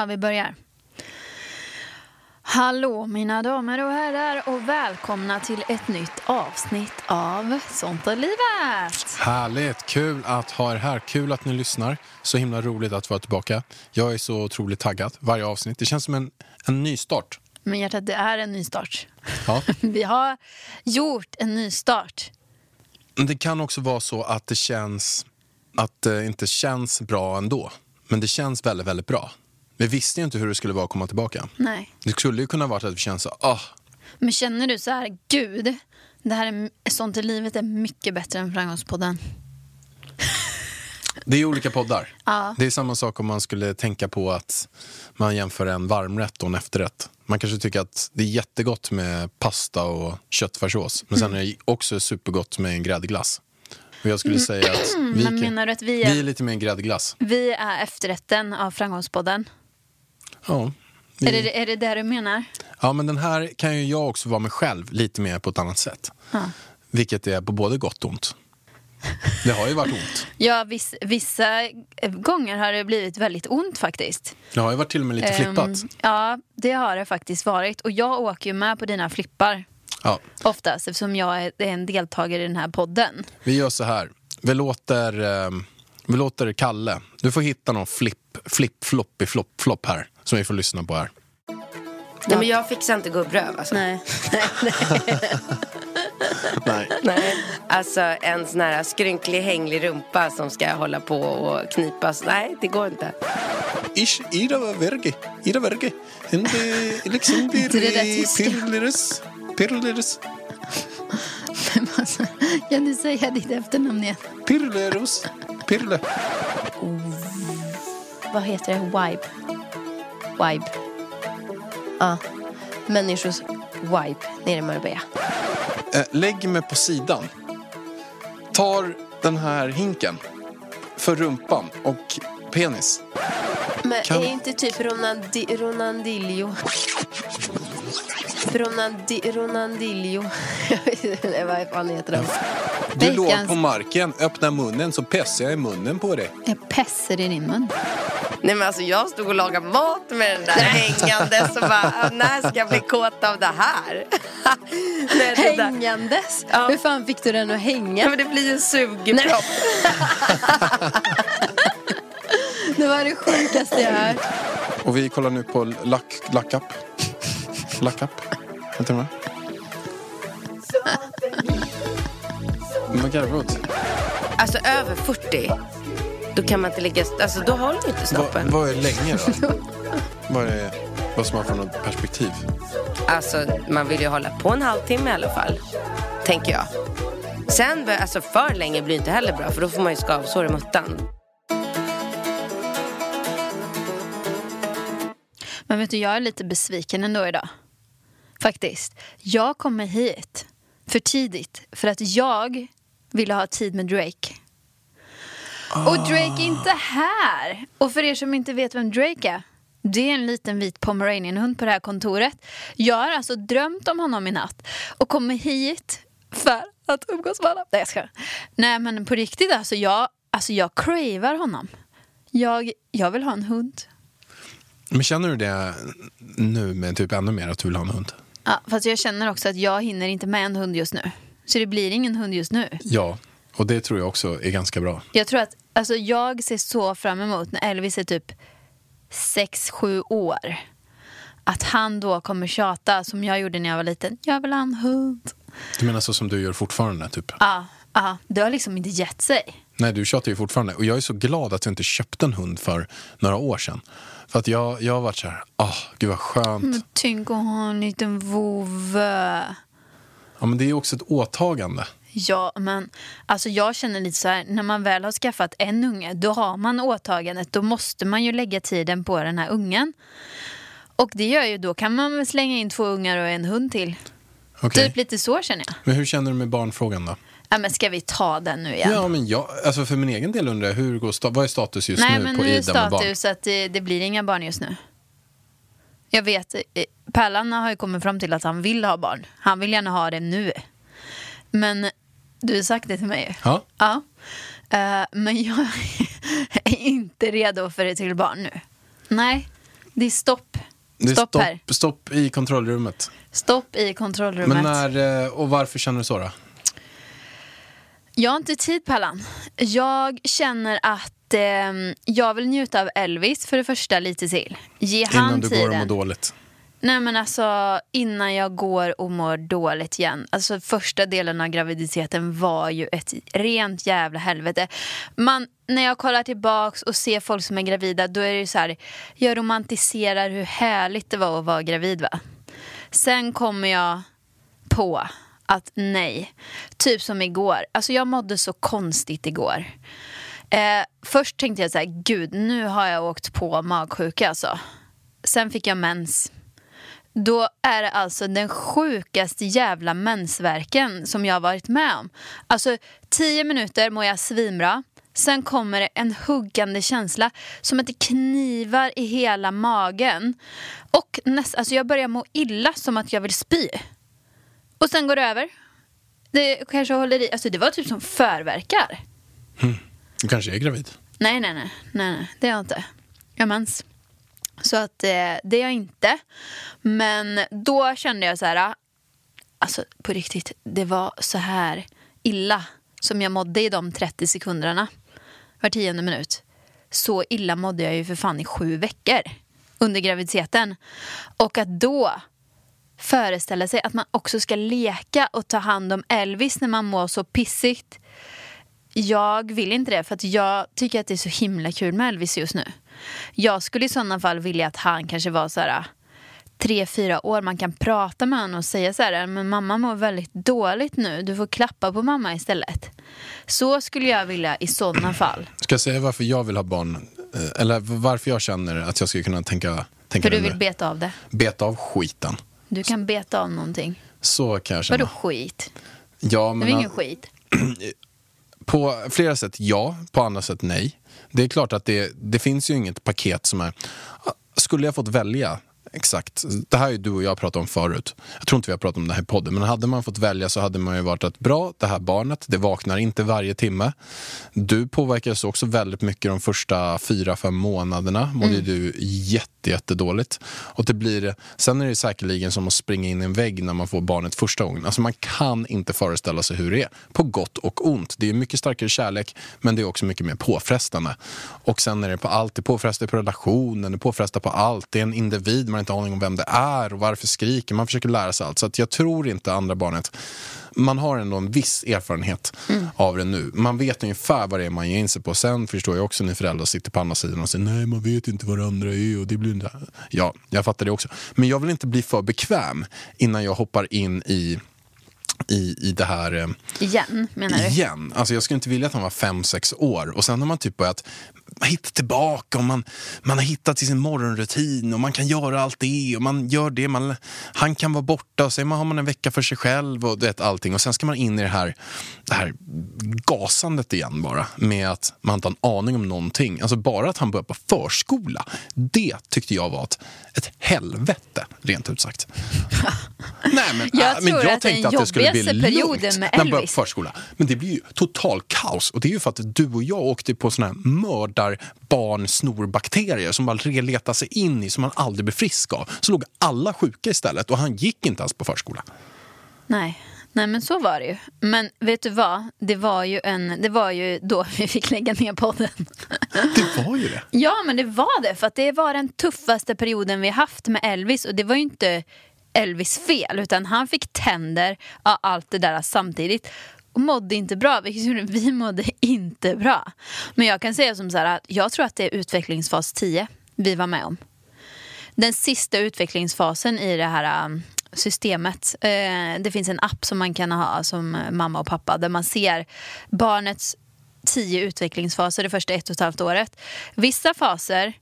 Ja, vi börjar. Hallå mina damer och herrar och välkomna till ett nytt avsnitt av Sånt är livet. Härligt, kul att ha er här. Kul att ni lyssnar. Så himla roligt att vara tillbaka. Jag är så otroligt taggad varje avsnitt. Det känns som en, en ny start. Men hjärtat, det är en ny start. Ja. Vi har gjort en ny start. Men det kan också vara så att det känns att det inte känns bra ändå. Men det känns väldigt, väldigt bra. Vi visste ju inte hur det skulle vara att komma tillbaka. Nej. Det skulle ju kunna vara att vi känner så, ah, Men känner du så här, gud, det här är, Sånt är livet är mycket bättre än Framgångspodden. Det är olika poddar. Ja. Det är samma sak om man skulle tänka på att man jämför en varmrätt och en efterrätt. Man kanske tycker att det är jättegott med pasta och köttfärssås. Men sen är det också supergott med en gräddglass. Och jag skulle säga att vi, Men menar du att vi vi är, är lite mer en gräddglass. vi är efterrätten av Framgångspodden? Ja. Är Vi, det, är det det du menar? ja, men den här kan ju jag också vara mig själv lite mer på ett annat sätt. Ja. Vilket är på både gott och ont. Det har ju varit ont. Ja, viss, vissa gånger har det blivit väldigt ont faktiskt. Det har ju varit till och med lite flippat. Ehm, ja, det har det faktiskt varit. Och jag åker ju med på dina flippar Ja. oftast eftersom jag är är en deltagare i den här podden. Vi gör så här. Vi låter, eh, vi låter Kalle. Du får hitta någon flipp, flipp, floppy, flopp, flopp här. Som vi får lyssna på här. Nej men jag fixar inte gubbröv alltså. Nej. Nej. Nej. Alltså en sån här skrynklig hänglig rumpa som ska hålla på och knipas. Nej, det går inte. Ish, ida verge, ida verge. Inte liksom pirleres, Men alltså, kan du säga ditt efternamn igen? pirleros, pirle. Vad heter det? Wipe. Wipe. Ja. Människors wipe nere i Marbella. Eh, lägg mig på sidan. Tar den här hinken för rumpan och penis. Men Kan- är inte typ Ronaldi, Ronaldillo? Ronaldi, Ronaldillo. Jag vet inte vad fan heter den. Du låg på marken, öppna munnen så pessar jag i munnen på dig. Jag pässer i din mun. Nej men alltså jag stod och lagade mat med den där hängande så bara, "Ah, när ska jag bli kåt av det här? Nej, det. Hängandes? Ja. Hur fan fick du den att hänga? Ja, men det blir ju en sugpropp. Det var det sjukaste jag hört. Och vi kollar nu på lack, lackup. Lackup. Vänta med. Vad garvar du åt? Alltså över 40, då kan man inte ligga, alltså då håller inte Vad, snoppen. vad är länge då? vad är vad som har för något perspektiv? Alltså man vill ju hålla på en halvtimme i alla fall, tänker jag. Sen, alltså för länge blir inte heller bra för då får man ju skavsår i muttan. Men vet du, jag är lite besviken ändå idag. Faktiskt. Jag kommer hit för tidigt för att jag ville ha tid med Drake. Och Drake är inte här. Och för er som inte vet vem Drake är. Det är en liten vit pomeranianhund på det här kontoret. Jag har alltså drömt om honom i natt och kommer hit för att umgås med honom. Nej, jag ska. Nej, men på riktigt alltså. Jag, alltså jag cravar honom. Jag, jag vill ha en hund. Men känner du det nu med typ ännu mer att du vill ha en hund? Ja, fast jag känner också att jag hinner inte med en hund just nu. Så det blir ingen hund just nu. Ja, och det tror jag också är ganska bra. Jag tror att, alltså jag ser så fram emot när Elvis är typ 6-7 år. att han då kommer tjata som jag gjorde när jag var liten. Jag vill ha en hund. Du menar så som du gör fortfarande? Typ? Ja, ja, det har liksom inte gett sig. Nej, du tjatar ju fortfarande. Och jag är så glad att jag inte köpte en hund för några år sedan. För att jag, jag har varit så här, ah, gud vad skönt. Men tänk att ha en liten vovve. Ja, men det är ju också ett åtagande. Ja, men alltså jag känner lite så här, när man väl har skaffat en unge, då har man åtagandet. Då måste man ju lägga tiden på den här ungen. Och det gör ju, då kan man väl slänga in två ungar och en hund till. Okej. Typ lite så känner jag. Men hur känner du med barnfrågan då? Ja, men ska vi ta den nu igen? Ja, men jag, alltså för min egen del undrar jag, hur går vad är status just Nej, nu men på nu är Ida med barn? status att det, det blir inga barn just nu. Jag vet, eh, Pärlan har ju kommit fram till att han vill ha barn. Han vill gärna ha det nu. Men du har sagt det till mig. Ja. Ja. Eh, men jag är inte redo för ett till barn nu. Nej, det är stopp. Det är stopp, stopp, här. stopp i kontrollrummet. Stopp i kontrollrummet. Men när, eh, och varför känner du så då? Jag har inte tid Pallan. Jag känner att eh, jag vill njuta av Elvis för det första lite till. Ge han Innan du tiden. går och mår dåligt. Nej men alltså innan jag går och mår dåligt igen. Alltså första delen av graviditeten var ju ett rent jävla helvete. Man, när jag kollar tillbaks och ser folk som är gravida då är det ju så här. Jag romantiserar hur härligt det var att vara gravid va. Sen kommer jag på att nej. Typ som igår. Alltså jag mådde så konstigt igår. Eh, först tänkte jag så här, gud nu har jag åkt på magsjuka alltså. Sen fick jag mens. Då är det alltså den sjukaste jävla mensvärken som jag har varit med om. Alltså tio minuter mår jag svinbra. Sen kommer det en huggande känsla som att det knivar i hela magen. Och näst, alltså jag börjar må illa som att jag vill spy. Och sen går det över. Det kanske håller i. Alltså det var typ som förverkar. Du kanske är gravid. Nej, nej, nej, nej, nej. det är jag inte. Jag har mens. Så att eh, det är jag inte. Men då kände jag så här, alltså på riktigt, det var så här illa som jag mådde i de 30 sekunderna var tionde minut. Så illa mådde jag ju för fan i sju veckor under graviditeten. Och att då föreställa sig att man också ska leka och ta hand om Elvis när man mår så pissigt. Jag vill inte det för att jag tycker att det är så himla kul med Elvis just nu. Jag skulle i sådana fall vilja att han kanske var så här tre, fyra år. Man kan prata med honom och säga så här, men mamma mår väldigt dåligt nu. Du får klappa på mamma istället. Så skulle jag vilja i sådana fall. Ska jag säga varför jag vill ha barn? Eh, Eller varför jag känner att jag skulle kunna tänka, tänka För du det vill nu? beta av det. Beta av skiten. Du kan beta av någonting. Så kan jag känna. Vadå skit? Ja, Det men är ingen skit. På flera sätt ja, på andra sätt nej. Det är klart att det, det finns ju inget paket som är... Skulle jag fått välja, exakt. Det här är du och jag pratat om förut. Jag tror inte vi har pratat om det här i podden, men hade man fått välja så hade man ju varit att bra, det här barnet, det vaknar inte varje timme. Du påverkades också väldigt mycket de första fyra, fem månaderna. Mådde Mm. du jätte, jättedåligt. Och det blir, sen är det säkerligen som att springa in i en vägg när man får barnet första gången. Alltså man kan inte föreställa sig hur det är. På gott och ont. Det är mycket starkare kärlek, men det är också mycket mer påfrestande. Och sen är det på allt. Det påfrestar på relationen, det påfrestar på allt. Det är en individ, man har inte aning om vem det är och varför skriker. Man försöker lära sig allt. Så att jag tror inte andra barnet man har ändå en viss erfarenhet av det nu. Man vet ungefär vad det är man ger in sig på. Sen förstår jag också när föräldrar sitter på andra sidan och säger nej, man vet inte vad det andra är och det blir inte... Ja, jag fattar det också. Men jag vill inte bli för bekväm innan jag hoppar in i i, i det här eh, Igen, menar du? igen. Alltså jag skulle inte vilja att han var fem sex år och sen har man typ börjat hitta tillbaka och man, man har hittat till sin morgonrutin och man kan göra allt det och man gör det. Man, han kan vara borta och sen har man en vecka för sig själv och du vet allting och sen ska man in i det här, det här gasandet igen bara med att man inte har en aning om någonting. Alltså bara att han börjar på förskola, det tyckte jag var ett, ett helvete rent ut sagt. Nej, men, Jag äh, men jag att tänkte att det skulle bli lugnt när han började på förskola. Men det blir ju total kaos. Och det är ju för att du och jag åkte på såna här mördarbarn snorbakterier som bara letar sig in i som man aldrig blir frisk av. Så låg alla sjuka istället och han gick inte ens på förskola. Nej, Nej men så var det ju. Men vet du vad? Det var ju, en, det var ju då vi fick lägga ner podden. Det var ju det. Ja men det var det. För att det var den tuffaste perioden vi haft med Elvis. Och det var ju inte Elvis fel. Utan han fick tänder av allt det där samtidigt. Och mådde inte bra. Vilket gjorde vi mådde inte bra. Men jag kan säga som så här att jag tror att det är utvecklingsfas 10 vi var med om. Den sista utvecklingsfasen i det här um, systemet. Eh, det finns en app som man kan ha som mamma och pappa där man ser barnets tio utvecklingsfaser det första ett och ett halvt året. Vissa faser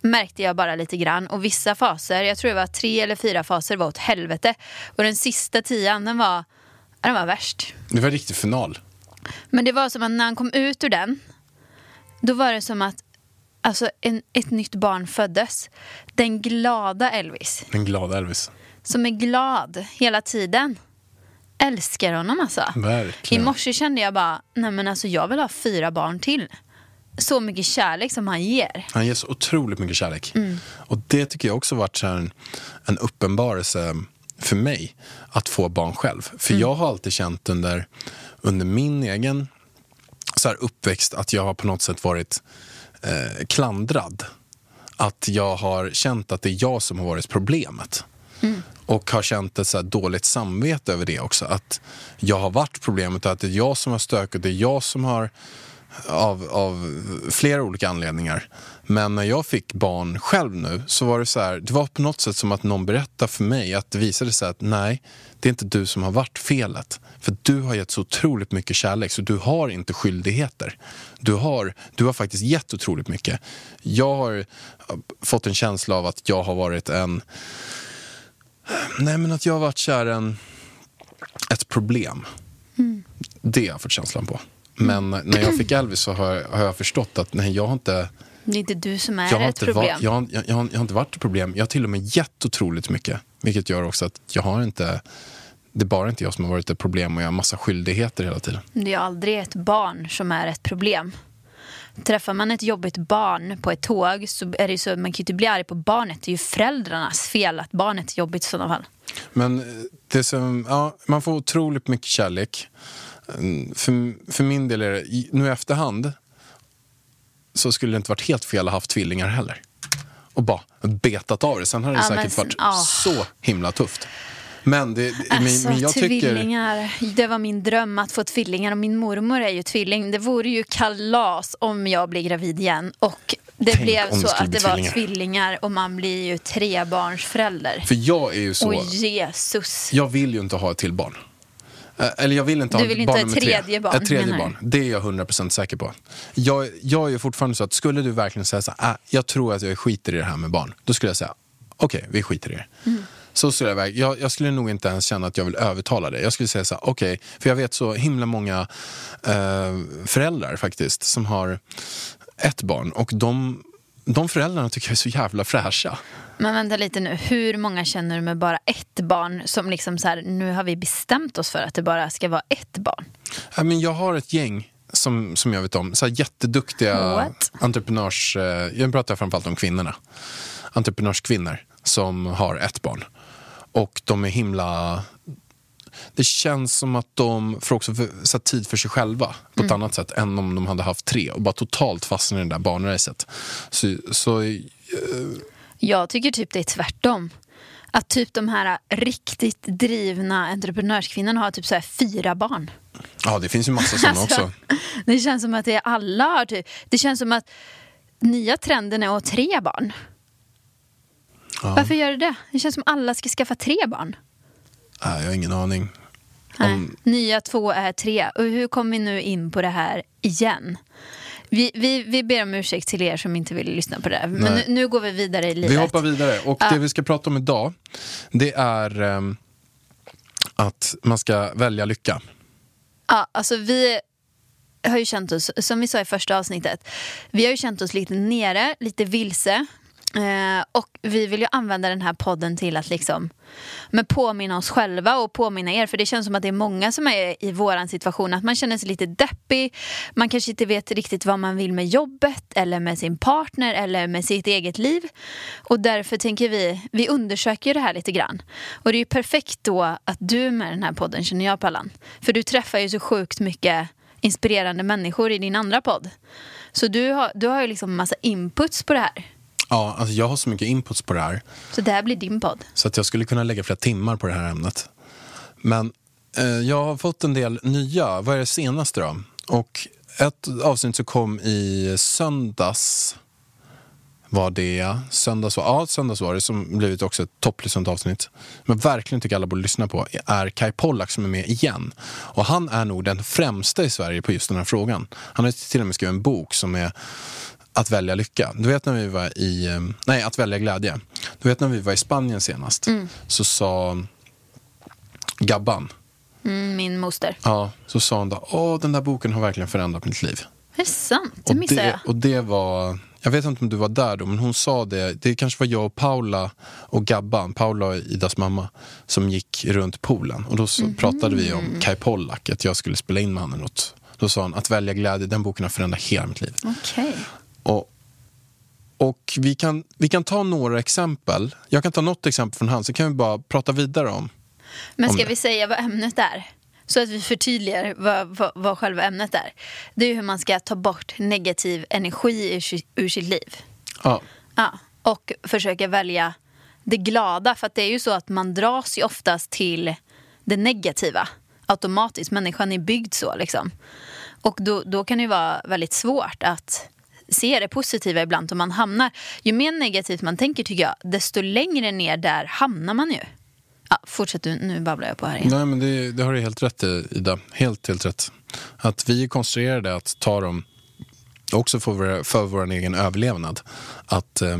märkte jag bara lite grann och vissa faser, jag tror det var tre eller fyra faser var åt helvete. Och den sista tian den var, ja, den var värst. Det var riktig final. Men det var som att när han kom ut ur den, då var det som att alltså, en, ett nytt barn föddes. Den glada Elvis, Den glada Elvis. som är glad hela tiden. Älskar honom alltså. I Verkligen. morse kände jag bara, nej men alltså jag vill ha fyra barn till. Så mycket kärlek som han ger. Han ger så otroligt mycket kärlek. Och det tycker jag också varit en, en uppenbarelse för mig att få barn själv. För jag har alltid känt under, under min egen så här uppväxt att jag har på något sätt varit eh, klandrad. Att jag har känt att det är jag som har varit problemet. Och har känt ett så dåligt samvete över det också. Att jag har varit problemet och att det är jag som har stökat. Det är jag som har av, av flera olika anledningar. Men när jag fick barn själv nu så var det så här, det var på något sätt som att någon berättade för mig att det visade sig att nej, det är inte du som har varit felet. För du har gett så otroligt mycket kärlek så du har inte skyldigheter. Du har, du har faktiskt gett otroligt mycket. Jag har fått en känsla av att jag har varit en Nej, men att jag har varit kär en, ett problem. Det har jag fått känslan på. Men när jag fick Elvis så har, jag- har jag förstått att nej, jag har inte, Det är inte du som är jag har ett problem. jag, har, jag, jag, har, jag har inte varit ett problem. Jag har till och med gett otroligt mycket. Vilket gör också att jag har inte, det är bara inte jag som har varit ett problem och jag har massa skyldigheter hela tiden. Det är aldrig ett barn som är ett problem. Träffar man ett jobbigt barn på ett tåg så är det ju så man kan ju inte bli arg på barnet. Det är ju föräldrarnas fel att barnet är jobbigt i sådana fall. Men eh, det som, ja, man får otroligt mycket kärlek. Mm, För, för min del är det, nu i efterhand så skulle det inte varit helt fel att ha haft tvillingar heller. Och bara betat av det. Sen hade det Ja, men säkert sen- varit ja. så himla tufft. Men, det, men, Alltså men jag tycker... tvillingar, det var min dröm att få tvillingar och min mormor är ju tvilling. Det vore ju kalas om jag blir gravid igen. Och det Tänk blev det så att det var tvillingar. tvillingar och man blir ju trebarnsförälder. För jag är ju så... Och Jesus. Jag vill ju inte ha ett till barn. Eh, Eller jag vill inte Du ha vill ett inte barn ha ett nummer tre. tredje barn, Ett tredje barn. Det är jag 100% säker på. Jag, jag är ju fortfarande så att skulle du verkligen säga så här, äh, jag tror att jag skiter i det här med barn. Då skulle jag säga, okej, vi skiter i det. Mm. Så skulle jag, jag, jag skulle nog inte ens känna att jag vill övertala dig. Jag skulle säga så här, okej, för jag vet så himla många eh, föräldrar faktiskt som har ett barn och de, de föräldrarna tycker jag är så jävla fräscha. Men vänta lite nu, hur många känner du med bara ett barn som liksom så här, nu har vi bestämt oss för att det bara ska vara ett barn? Ja, men jag har ett gäng som, som jag vet om. Så här jätteduktiga What? entreprenörs... Eh, jag pratar framförallt om kvinnorna. Entreprenörskvinnor som har ett barn. Och de är himla... Det känns som att de får också här, tid för sig själva på ett annat sätt än om de hade haft tre och bara totalt fastnar i det där barnracet. Så, så Jag tycker typ det är tvärtom. Att typ de här riktigt drivna entreprenörskvinnorna har typ så här fyra barn. ja, det finns ju massa sådana Alltså, också. Det känns som att det är alla har typ, det känns som att nya trenden är att ha tre barn. Varför gör det det? Det känns som att alla ska skaffa tre barn. Nej, jag har ingen aning. Nej. Nya två är tre. Och hur kom vi nu in på det här igen? Vi, vi, vi ber om ursäkt till er som inte vill lyssna på det. här. Men nu, nu går vi vidare i livet. Vi hoppar vidare. Och det vi ska prata om idag, det är ehm, att man ska välja lycka. Ja, alltså vi har ju känt oss, som vi sa i första avsnittet, vi har ju känt oss lite nere, lite vilse. Eh, och vi vill ju använda den här podden till att liksom men påminna oss själva och påminna er. För det känns som att det är många som är i våran situation. Att man känner sig lite deppig. Man kanske inte vet riktigt vad man vill med jobbet eller med sin partner eller med sitt eget liv. Och därför tänker vi, vi undersöker ju det här lite grann. Och det är ju perfekt då att du är med den här podden känner jag Pallan. För du träffar ju så sjukt mycket inspirerande människor i din andra podd. Så du har, du har ju liksom massa inputs på det här. Ja, alltså jag har så mycket inputs på det här. Så det här blir din podd. Så att jag skulle kunna lägga flera timmar på det här ämnet. Men eh, jag har fått en del nya. Vad är det senaste då? Och ett avsnitt som kom i söndags var det. Söndags var, ja, söndags var det som blivit också ett topplyssnat avsnitt. Men verkligen tycker alla borde lyssna på är Kai Pollak som är med igen. Och han är nog den främsta i Sverige på just den här frågan. Han har till och med skrivit en bok som är att välja lycka. Du vet när vi var i, eh, nej att välja glädje. Du vet när vi var i Spanien senast så sa Gabban, Mm, min moster. ja, så sa hon då, åh den där boken har verkligen förändrat mitt liv. Är det sant? Det Och missade det, jag. och det var, jag vet inte om du var där då, men hon sa det, det kanske var jag och Paula och Gabban, Paula och Idas mamma, som gick runt poolen. Och då så Mhm. pratade vi om Kai Pollak, att jag skulle spela in med honom något. Då sa hon, att välja glädje, den boken har förändrat hela mitt liv. Okej. Och, och vi, kan, vi kan ta några exempel. Jag kan ta något exempel från han, så kan vi bara prata vidare om. Men Om ska det. vi säga vad ämnet är? Så att vi förtydligar vad, vad, vad själva ämnet är. Det är hur man ska ta bort negativ energi ur, ur sitt liv. Ja, Ja, och försöka välja det glada. För att det är ju så att man dras ju oftast till det negativa automatiskt. Människan är byggd så liksom. Och då, då kan det ju vara väldigt svårt att se det positiva ibland. och man hamnar, ju mer negativt man tänker tycker jag, desto längre ner där hamnar man ju. Ja, fortsätt du, nu babblar jag på här igen. nej men det, det har du helt rätt i Ida. Helt, helt rätt. Att vi är konstruerade att ta dem, också för vår, för vår egen överlevnad, att eh,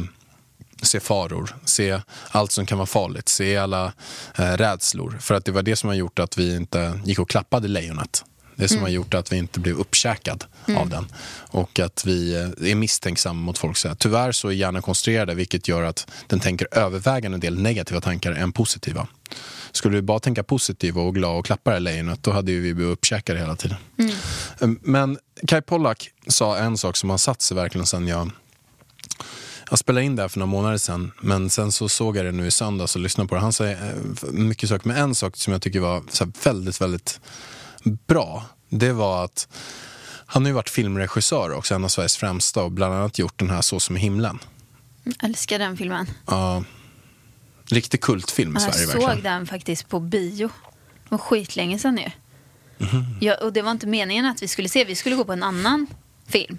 se faror, se allt som kan vara farligt, se alla eh, rädslor. För att det var det som har gjort att vi inte gick och klappade lejonet. Det som har gjort att vi inte blev uppkäkad av den. Och att vi eh, är misstänksamma mot folk. Så här. Tyvärr så är hjärnan konstruerad vilket gör att den tänker övervägande en del negativa tankar än positiva. Skulle vi bara tänka positiva och glada och klappa det lejonet då hade vi blivit uppkäkade hela tiden. Mm. Men Kai Pollak sa en sak som har satt sig verkligen sen jag jag spelade in det här för några månader sedan, men sen så såg jag det nu i söndags och lyssnade på det. Han sa eh, mycket saker, men en sak som jag tycker var väldigt, väldigt bra, det var att han har ju varit filmregissör också, en av Sveriges främsta och bland annat gjort den här Så som i himlen. Jag älskar den filmen. Ja, riktig kultfilm i jag Sverige såg verkligen. den faktiskt på bio. Det var skitlänge sedan nu. Mhm. Ja, och det var inte meningen att vi skulle se. Vi skulle gå på en annan film.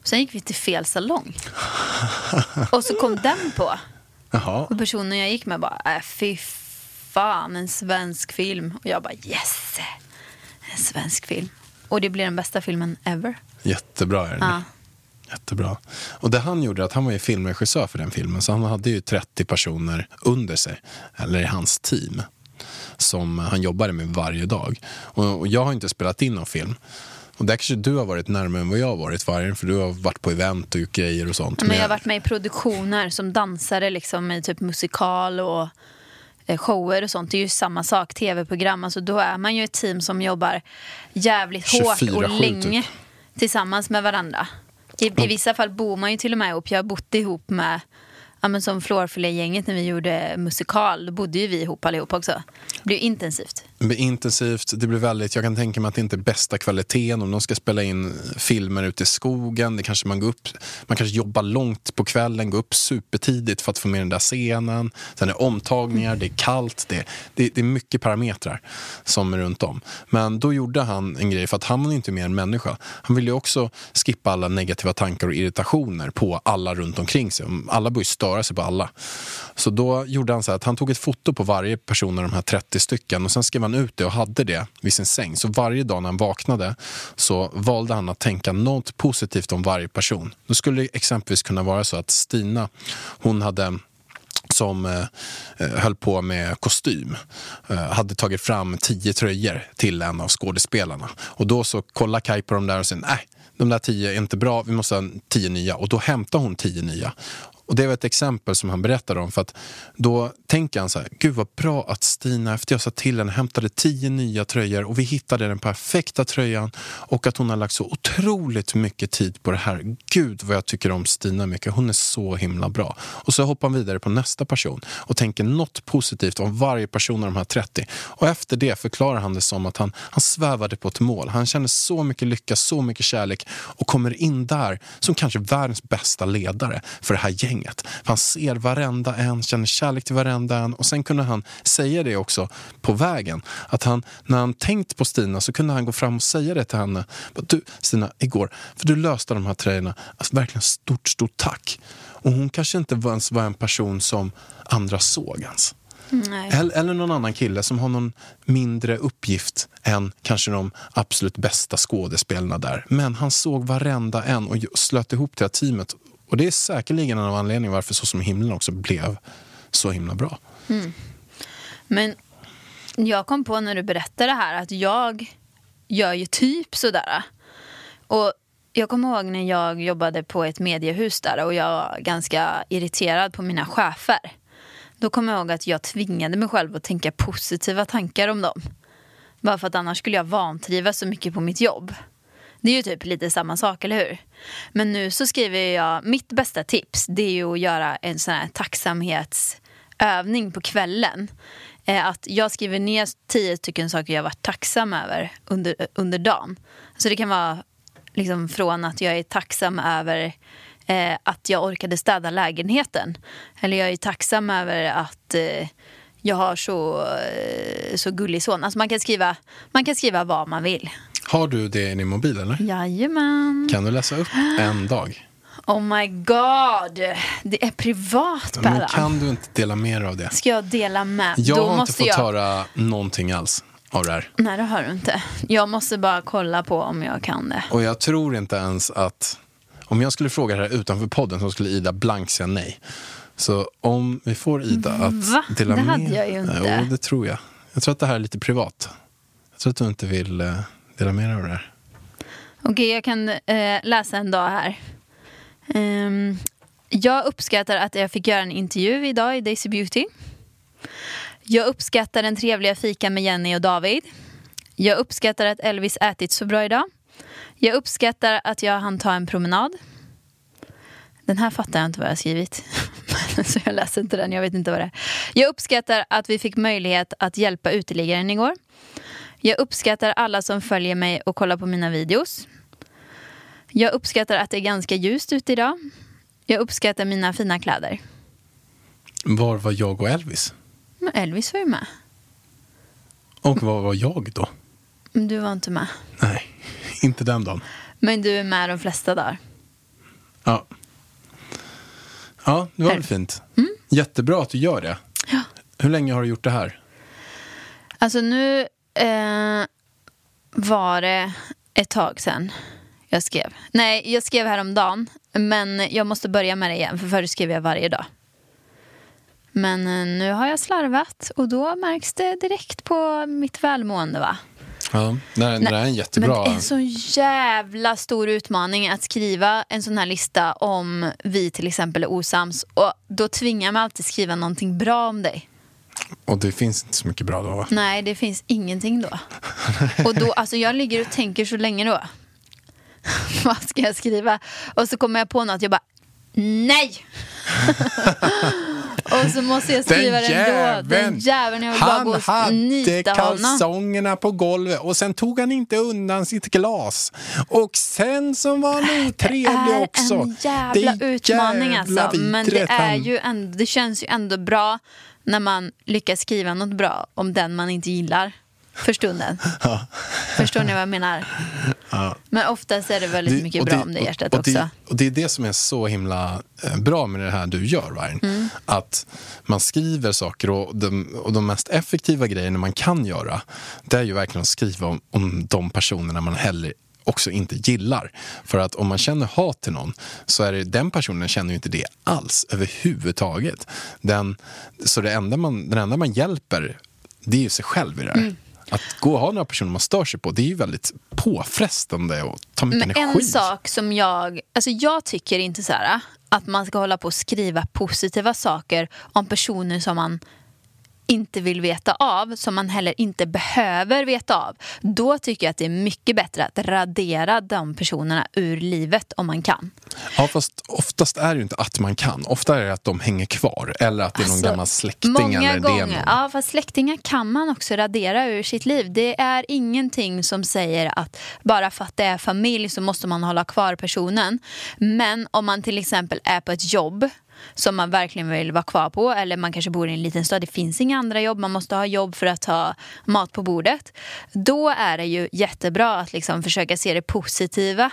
Och sen gick vi till fel salong. och så kom den på. Jaha, Och personen jag gick med bara, äh, fy fan, en svensk film. Och jag bara, yes! En svensk film. Och det blir den bästa filmen ever. jättebra är den. Ja. Jättebra. Och det han gjorde, att han var ju filmregissör för den filmen, så han hade ju 30 personer under sig, eller i hans team, som han jobbade med varje dag. Och, och jag har inte spelat in någon film. Och där kanske du har varit närmare än vad jag har varit, Vargen, för du har varit på event och gjort grejer och sånt. Men jag har varit med i produktioner som dansare liksom, i typ musikal och shower och sånt. Det är ju samma sak, tv-program. Alltså, då är man ju ett team som jobbar jävligt hårt och 24/7 länge typ. tillsammans med varandra. I, I vissa fall bor man ju till och med ihop. Jag har bott ihop med Ja, men som Florfilé-gänget när vi gjorde musikal, då bodde ju vi ihop allihop också. Det blev ju intensivt. Det blir intensivt, det blir väldigt, jag kan tänka mig att det inte är bästa kvaliteten om de ska spela in filmer ute i skogen. Det kanske man går upp, man kanske jobbar långt på kvällen, går upp supertidigt för att få med den där scenen. Sen är det omtagningar, det är kallt, det, det, det är mycket parametrar som är runt om. Men då gjorde han en grej, för att han var inte mer en människa. Han ville ju också skippa alla negativa tankar och irritationer på alla runt omkring sig. Alla började störa sig på alla. Så då gjorde han så här att han tog ett foto på varje person av de här 30 stycken och sen skrev han ut det och hade det vid sin säng. Så varje dag när han vaknade så valde han att tänka något positivt om varje person. Då skulle det exempelvis kunna vara så att Stina, hon hade som eh, höll på med kostym eh, hade tagit fram tio tröjor till en av skådespelarna. Och då så kollar Kaj på de där och säger äh, nej, de där tio är inte bra, vi måste ha tio nya. Och då hämtar hon tio nya. Och det var ett exempel som han berättade om. För att då tänker han så här, gud vad bra att Stina efter jag sa till henne hämtade tio nya tröjor och vi hittade den perfekta tröjan och att hon har lagt så otroligt mycket tid på det här. Gud vad jag tycker om Stina mycket, hon är så himla bra. Och så hoppar han vidare på nästa person och tänker något positivt om varje person av de här 30. Och efter det förklarar han det som att han, han svävade på ett mål. Han känner så mycket lycka, så mycket kärlek och kommer in där som kanske världens bästa ledare för det här gänget. För han ser varenda en, känner kärlek till varenda en och sen kunde han säga det också på vägen. Att han, när han tänkt på Stina så kunde han gå fram och säga det till henne. Du Stina, igår, för du löste de här tröjorna. Alltså, verkligen stort, stort tack. Och hon kanske inte ens var en person som andra såg ens. Eller, eller någon annan kille som har någon mindre uppgift än kanske de absolut bästa skådespelarna där. Men han såg varenda en och slöt ihop det här teamet. Och det är säkerligen en av anledningarna varför Så som i himlen också blev så himla bra. Mm. Men jag kom på när du berättade det här att jag gör ju typ sådär. Och jag kommer ihåg när jag jobbade på ett mediehus där och jag var ganska irriterad på mina chefer. Då kommer jag ihåg att jag tvingade mig själv att tänka positiva tankar om dem. Bara för att annars skulle jag vantrivas så mycket på mitt jobb. Det är ju typ lite samma sak, eller hur? Men nu så skriver jag, mitt bästa tips det är ju att göra en sån här tacksamhetsövning på kvällen. Eh, att jag skriver ner tio stycken saker jag varit tacksam över under, under dagen. Så det kan vara liksom från att jag är tacksam över eh, att jag orkade städa lägenheten. Eller jag är tacksam över att eh, jag har så, eh, så gullig son. Alltså man kan, skriva, man kan skriva vad man vill. Har du det i din mobil eller? Jajamän. Kan du läsa upp en dag? Oh my god. Det är privat, Men Bellan. kan du inte dela mer av det? Ska jag dela med? Jag Då har inte fått jag... höra någonting alls av det här. Nej, det har du inte. Jag måste bara kolla på om jag kan det. Och jag tror inte ens att... Om jag skulle fråga det här utanför podden så skulle Ida blankt säga nej. Så om vi får Ida att Va? dela Det med... hade jag ju inte. Jo, det tror jag. Jag tror att det här är lite privat. Jag tror att du inte vill eh, dela med dig av det här. Okej, jag kan eh, läsa en dag här. Ehm, jag uppskattar att jag fick göra en intervju idag i Daisy Beauty. Jag uppskattar den trevliga fika med Jenny och David. Jag uppskattar att Elvis ätit så bra idag. Jag uppskattar att jag hann ta en promenad. Den här fattar jag inte vad jag har skrivit. så jag läser inte den, jag vet inte vad det är. Jag uppskattar att vi fick möjlighet att hjälpa uteliggaren igår. Jag uppskattar alla som följer mig och kollar på mina videos. Jag uppskattar att det är ganska ljust ute idag. Jag uppskattar mina fina kläder. Var var jag och Elvis? Men Elvis var ju med. Och var var jag då? Du var inte med. Nej, inte den dagen. Men du är med de flesta dagar. Ja. Ja, det var väl fint. Jättebra att du gör det. Mm. Ja. Hur länge har du gjort det här? Alltså nu eh, var det ett tag sedan jag skrev. Nej, jag skrev häromdagen. Men jag måste börja med det igen, för förr skrev jag varje dag. Men eh, nu har jag slarvat och då märks det direkt på mitt välmående va? Ja, det här, det är en jättebra... Men det är en så jävla stor utmaning att skriva en sån här lista om vi till exempel är osams. Och då tvingar mig alltid skriva någonting bra om dig. Och det finns inte så mycket bra då va? Nej, det finns ingenting då. Och då, alltså jag ligger och tänker så länge då. Vad ska jag skriva? Och så kommer jag på något, jag bara nej! och så måste jag skriva den, då. Den jäveln, jag vill bara gå och nita honom. kalsongerna på golvet och sen tog han inte undan sitt glas. Och sen så var han otrevlig är också. en jävla Det utmaning jävla alltså. Men det, är han- ju ändå, det känns ju ändå bra när man lyckas skriva något bra om den man inte gillar för stunden. Förstår ni vad jag menar? Men oftast är det väldigt Det- mycket och bra det- om det och- hjärtat och också. Det, och det är det som är så himla eh, bra med det här du gör, Vargen. Mm. Att man skriver saker och de, och de mest effektiva grejerna man kan göra det är ju verkligen att skriva om, om de personerna man heller också inte gillar. För att om man känner hat till någon så är det den personen känner ju inte det alls överhuvudtaget. Den, så det enda man, den enda man hjälper det är ju sig själv i det här. Mm. Att gå och ha några personer man stör sig på det är ju väldigt påfrestande och tar mycket Men energi. en sak som jag, alltså jag tycker inte så här att man ska hålla på och skriva positiva saker om personer som man inte vill veta av, som man heller inte behöver veta av. Då tycker jag att det är mycket bättre att radera de personerna ur livet om man kan. Ja, fast oftast är det ju inte att man kan. Ofta är det att de hänger kvar. Eller att det är någon Alltså, gammal släkting. Många eller gånger. Ja, fast släktingar kan man också radera ur sitt liv. Det är ingenting som säger att bara för att det är familj så måste man hålla kvar personen. Men om man till exempel är på ett jobb som man verkligen vill vara kvar på eller man kanske bor i en liten stad, det finns inga andra jobb, man måste ha jobb för att ha mat på bordet. Då är det ju jättebra att liksom försöka se det positiva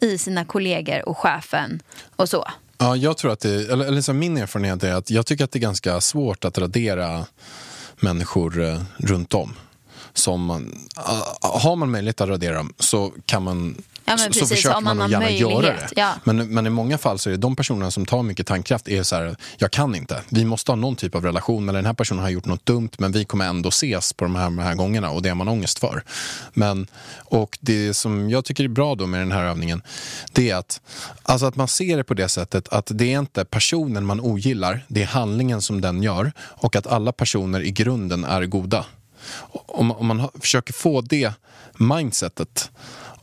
i sina kollegor och chefen och så. Ja, jag tror att det, eller, eller så min erfarenhet är att jag tycker att det är ganska svårt att radera människor eh, runt om. Som man, ah, har man möjlighet att radera dem så kan man Ja, så, så precis, försöker man man gärna göra det. ja. Men, men i många fall så är det de personerna som tar mycket tankkraft är så här, jag kan inte. Vi måste ha någon typ av relation, eller den här personen har gjort något dumt, men vi kommer ändå ses på de här, de här gångerna och det har man ångest för. Men, och det som jag tycker är bra då med den här övningen, det är att, alltså att man ser det på det sättet att det är inte personen man ogillar, det är handlingen som den gör och att alla personer i grunden är goda. Om, om man har, försöker få det mindsetet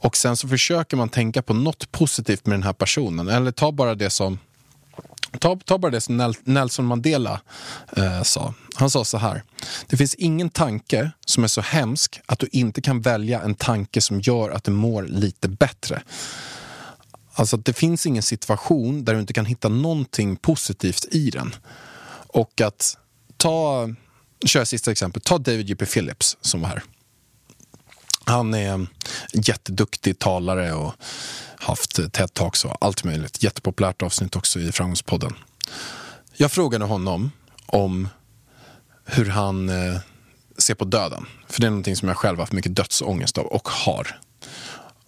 och sen så försöker man tänka på något positivt med den här personen. Eller ta bara det som Ta, ta bara det som Nelson Mandela eh, sa. Han sa så här. Det finns ingen tanke som är så hemsk att du inte kan välja en tanke som gör att du mår lite bättre. Alltså att det finns ingen situation där du inte kan hitta någonting positivt i den. Och att ta, kör sista exempel, ta David J.P. Phillips som var här. Han är en jätteduktig talare och haft TED-talks och allt möjligt. Jättepopulärt avsnitt också i Framgångspodden. Jag frågade honom om hur han eh, ser på döden. För det är någonting som jag själv har haft mycket dödsångest av och har.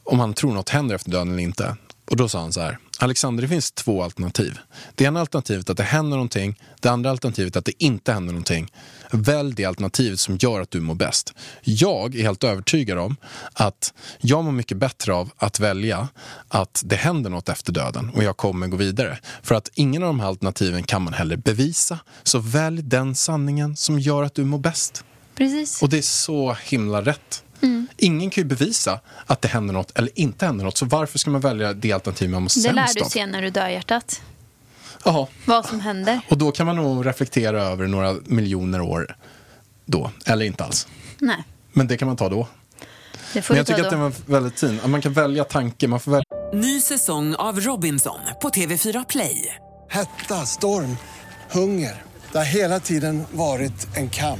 Om han tror något händer efter döden eller inte. Och då sa han så här. Alexander, det finns två alternativ. Det ena alternativet är att det händer någonting. Det andra alternativet är att det inte händer någonting. Välj det alternativet som gör att du mår bäst. Jag är helt övertygad om att jag mår mycket bättre av att välja att det händer något efter döden och jag kommer gå vidare. För att ingen av de här alternativen kan man heller bevisa. Så välj den sanningen som gör att du mår bäst. Precis. Och det är så himla rätt. Mm. Ingen kan ju bevisa att det händer något eller inte händer något. Så varför ska man välja det alternativ man mår Det lär sämst du av? se när du dör hjärtat. Jaha. Vad som händer. Och då kan man nog reflektera över några miljoner år då. Eller inte alls. Nej, Men det kan man ta då. det får Men jag tycker att då. den var väldigt fin. Att Man kan välja tanke. Man får välja Ny säsong av Robinson på TV4 Play. Hetta, storm, hunger. Det har hela tiden varit en kamp.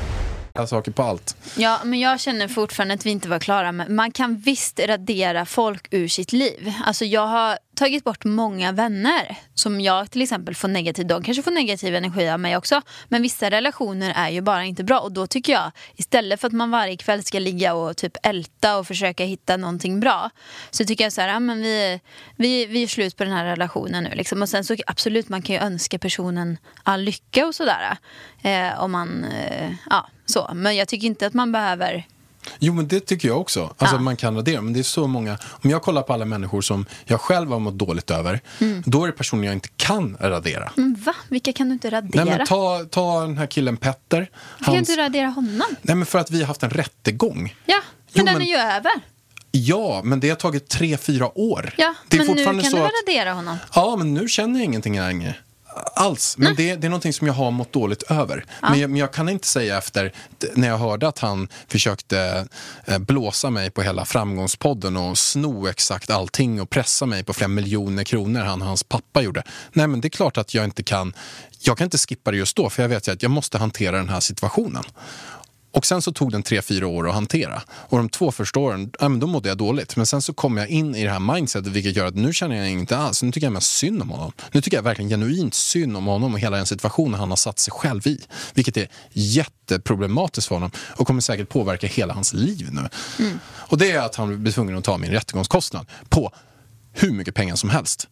saker på allt. Ja, men jag känner fortfarande att vi inte var klara med. Man kan visst radera folk ur sitt liv. Alltså jag har tagit bort många vänner som jag till exempel får negativ, de kanske får negativ energi av mig också. Men vissa relationer är ju bara inte bra och då tycker jag istället för att man varje kväll ska ligga och typ älta och försöka hitta någonting bra så tycker jag så här, ja, men vi, vi, vi är slut på den här relationen nu liksom. Och sen så absolut man kan ju önska personen all lycka och sådär. Eh, om man, eh, ja så. Men jag tycker inte att man behöver Jo, men det tycker jag också. Alltså, Ja. Man kan radera, men det är så många... Om jag kollar på alla människor som jag själv har mått dåligt över, Mm. då är det personer jag inte kan radera. Men va? Vilka kan du inte radera? Nej, men ta, ta den här killen Petter. Varför kan Hans- du inte radera honom? Nej, men för att vi har haft en rättegång. Ja, men Jo, den men- är ju över. Ja, men det har tagit tre, fyra år. Ja, det är men nu kan så du väl radera honom? Ja, men nu känner jag ingenting längre. Alls. Men det, det är någonting som jag har mått dåligt över. Men, jag, men jag kan inte säga efter, när jag hörde att han försökte eh, blåsa mig på hela framgångspodden och sno exakt allting och pressa mig på flera miljoner kronor han och hans pappa gjorde. Nej, men det är klart att jag inte kan, jag kan inte skippa det just då för jag vet ju att jag måste hantera den här situationen. Och sen så tog den tre, fyra år att hantera. Och de två första åren, ja, men då mådde jag dåligt. Men sen så kom jag in i det här mindsetet vilket gör att nu känner jag inte alls. Nu tycker jag mest synd om honom. Nu tycker jag verkligen genuint synd om honom och hela den situationen han har satt sig själv i. Vilket är jätteproblematiskt för honom och kommer säkert påverka hela hans liv nu. Och det är att han blir tvungen att ta min rättegångskostnad på hur mycket pengar som helst.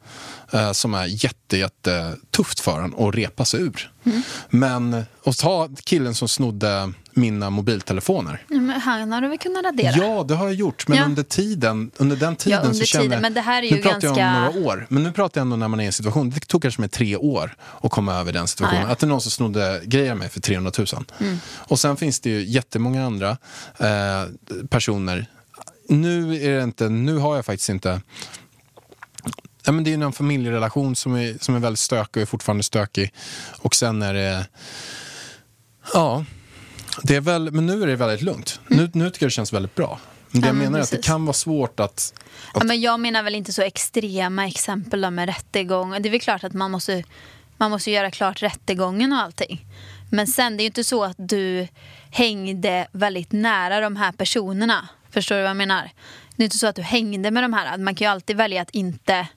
Eh, som är jätte, jätte tufft för en att repa sig ur. Mm. Men att ta killen som snodde mina mobiltelefoner. Ja, men han har du väl kunnat radera? Ja, det har jag gjort. Men Ja. under tiden, under den tiden under så kände tiden, jag... men det här är nu ju pratar jag ganska- om några år. Men nu pratar jag ändå när man är i en situation. Det tog kanske med tre år att komma över den situationen. Ah, ja. Att det är någon som snodde grejer mig för 300 000. Mm. Och sen finns det ju jättemånga andra eh, personer. Nu, är det inte, nu har jag faktiskt inte... Ja, men det är ju en familjerelation som är, som är väldigt stökig och är fortfarande stökig. Och sen är det... Ja, det är väl, men nu är det väldigt lugnt. Nu, nu tycker jag det känns väldigt bra. Men det Mm. Ja, jag men menar är att det precis. kan vara svårt att... Ja, men jag menar väl inte så extrema exempel då med rättegång. Det är väl klart att man måste, man måste göra klart rättegången och allting. Men sen, det är ju inte så att du hängde väldigt nära de här personerna. Förstår du vad jag menar? Det är inte så att du hängde med de här. Man kan ju alltid välja att inte